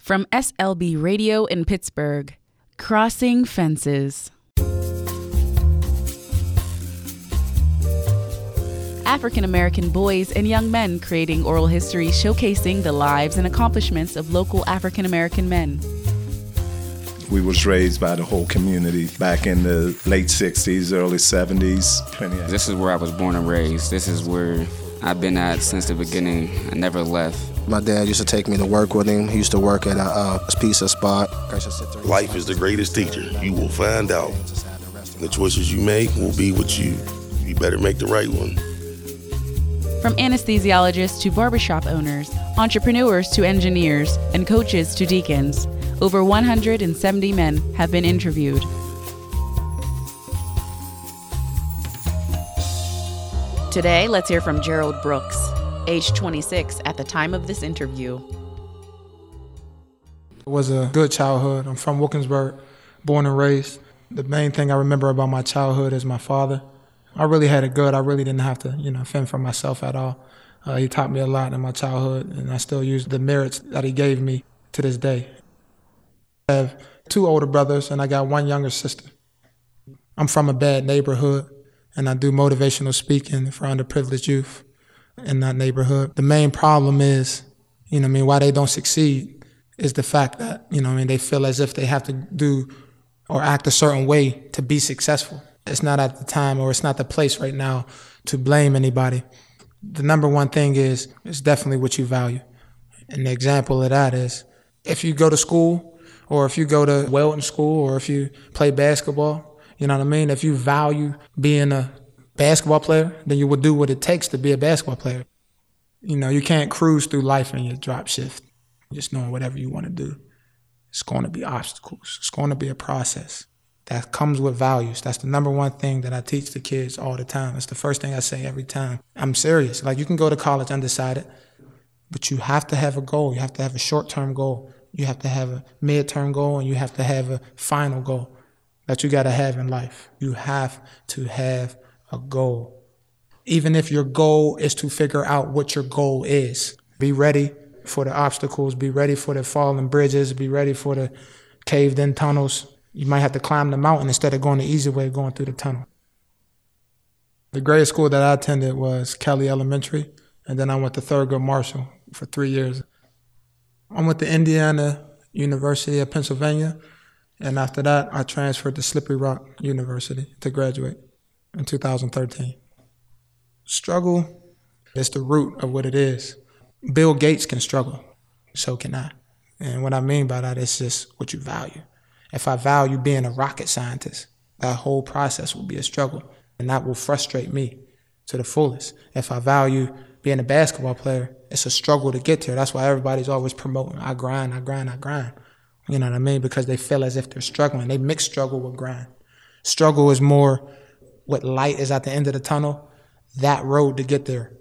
From SLB Radio in Pittsburgh, Crossing Fences. African American boys and young men creating oral history showcasing the lives and accomplishments of local African American men. We was raised by the whole community back in the late 60s, early 70s. This is where I was born and raised. This is where I've been at since the beginning. I never left. My dad used to take me to work with him. He used to work at a, uh, a pizza spot. Life is the greatest teacher. You will find out. The choices you make will be what you. You better make the right one. From anesthesiologists to barbershop owners, entrepreneurs to engineers, and coaches to deacons, over 170 men have been interviewed. Today, let's hear from Gerald Brooks, age 26 at the time of this interview. It was a good childhood. I'm from Wilkinsburg, born and raised. The main thing I remember about my childhood is my father. I really had it good. I really didn't have to, you know, fend for myself at all. Uh, he taught me a lot in my childhood, and I still use the merits that he gave me to this day. I have two older brothers, and I got one younger sister. I'm from a bad neighborhood and I do motivational speaking for underprivileged youth in that neighborhood. The main problem is, you know, I mean, why they don't succeed is the fact that, you know, I mean, they feel as if they have to do or act a certain way to be successful. It's not at the time or it's not the place right now to blame anybody. The number one thing is, it's definitely what you value. And the example of that is if you go to school or if you go to welding school or if you play basketball, you know what I mean? If you value being a basketball player, then you will do what it takes to be a basketball player. You know, you can't cruise through life in your drop shift, just knowing whatever you want to do. It's going to be obstacles. It's going to be a process that comes with values. That's the number one thing that I teach the kids all the time. It's the first thing I say every time. I'm serious. Like you can go to college undecided, but you have to have a goal. You have to have a short-term goal. You have to have a mid-term goal, and you have to have a final goal that you got to have in life. You have to have a goal. Even if your goal is to figure out what your goal is, be ready for the obstacles, be ready for the falling bridges, be ready for the caved in tunnels. You might have to climb the mountain instead of going the easy way, going through the tunnel. The grade school that I attended was Kelly Elementary, and then I went to Thurgood Marshall for three years. I went to Indiana University of Pennsylvania, and after that, I transferred to Slippery Rock University to graduate in 2013. Struggle is the root of what it is. Bill Gates can struggle, so can I. And what I mean by that is just what you value. If I value being a rocket scientist, that whole process will be a struggle, and that will frustrate me to the fullest. If I value being a basketball player, it's a struggle to get there. That's why everybody's always promoting I grind, I grind, I grind. You know what I mean? Because they feel as if they're struggling. They mix struggle with grind. Struggle is more what light is at the end of the tunnel, that road to get there.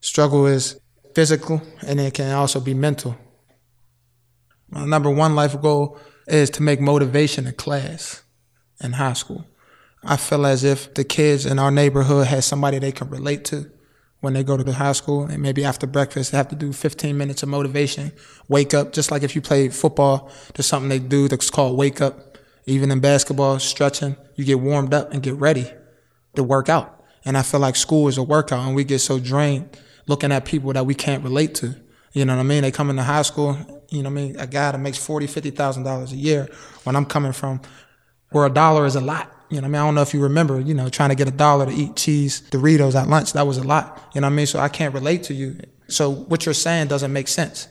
Struggle is physical and it can also be mental. My number one life goal is to make motivation a class in high school. I feel as if the kids in our neighborhood had somebody they can relate to when they go to the high school and maybe after breakfast they have to do 15 minutes of motivation wake up just like if you play football there's something they do that's called wake up. Even in basketball stretching you get warmed up and get ready to work out. And i feel like school is a workout and we get so drained looking at people that we can't relate to. You know what i mean? They come into high school you know what i mean? A guy that makes 40 50000 dollars a year when i'm coming from where a dollar is a lot you know, I mean, I don't know if you remember, you know, trying to get a dollar to eat cheese Doritos at lunch. That was a lot. You know what I mean? So I can't relate to you. So what you're saying doesn't make sense.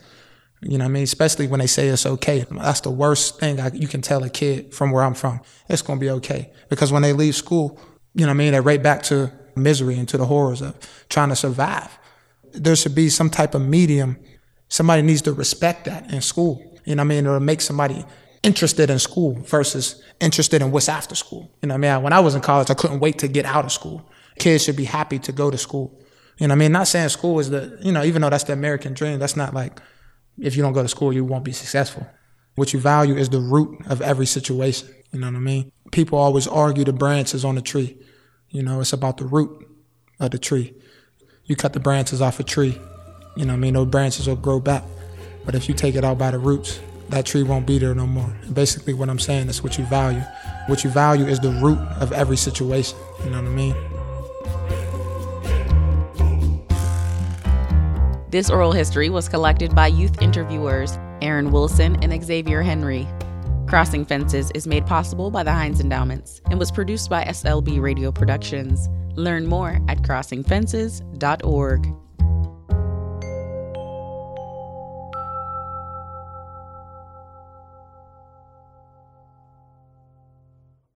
You know what I mean? Especially when they say it's okay. That's the worst thing I, you can tell a kid from where I'm from. It's going to be okay. Because when they leave school, you know what I mean? They're right back to misery and to the horrors of trying to survive. There should be some type of medium. Somebody needs to respect that in school. You know what I mean? It'll make somebody interested in school versus interested in what's after school. You know, I mean, when I was in college, I couldn't wait to get out of school. Kids should be happy to go to school. You know, I mean, not saying school is the, you know, even though that's the American dream, that's not like if you don't go to school, you won't be successful. What you value is the root of every situation. You know what I mean? People always argue the branches on the tree. You know, it's about the root of the tree. You cut the branches off a tree, you know what I mean? Those branches will grow back. But if you take it out by the roots, that tree won't be there no more. And basically, what I'm saying is what you value. What you value is the root of every situation. You know what I mean? This oral history was collected by youth interviewers Aaron Wilson and Xavier Henry. Crossing Fences is made possible by the Heinz Endowments and was produced by SLB Radio Productions. Learn more at crossingfences.org.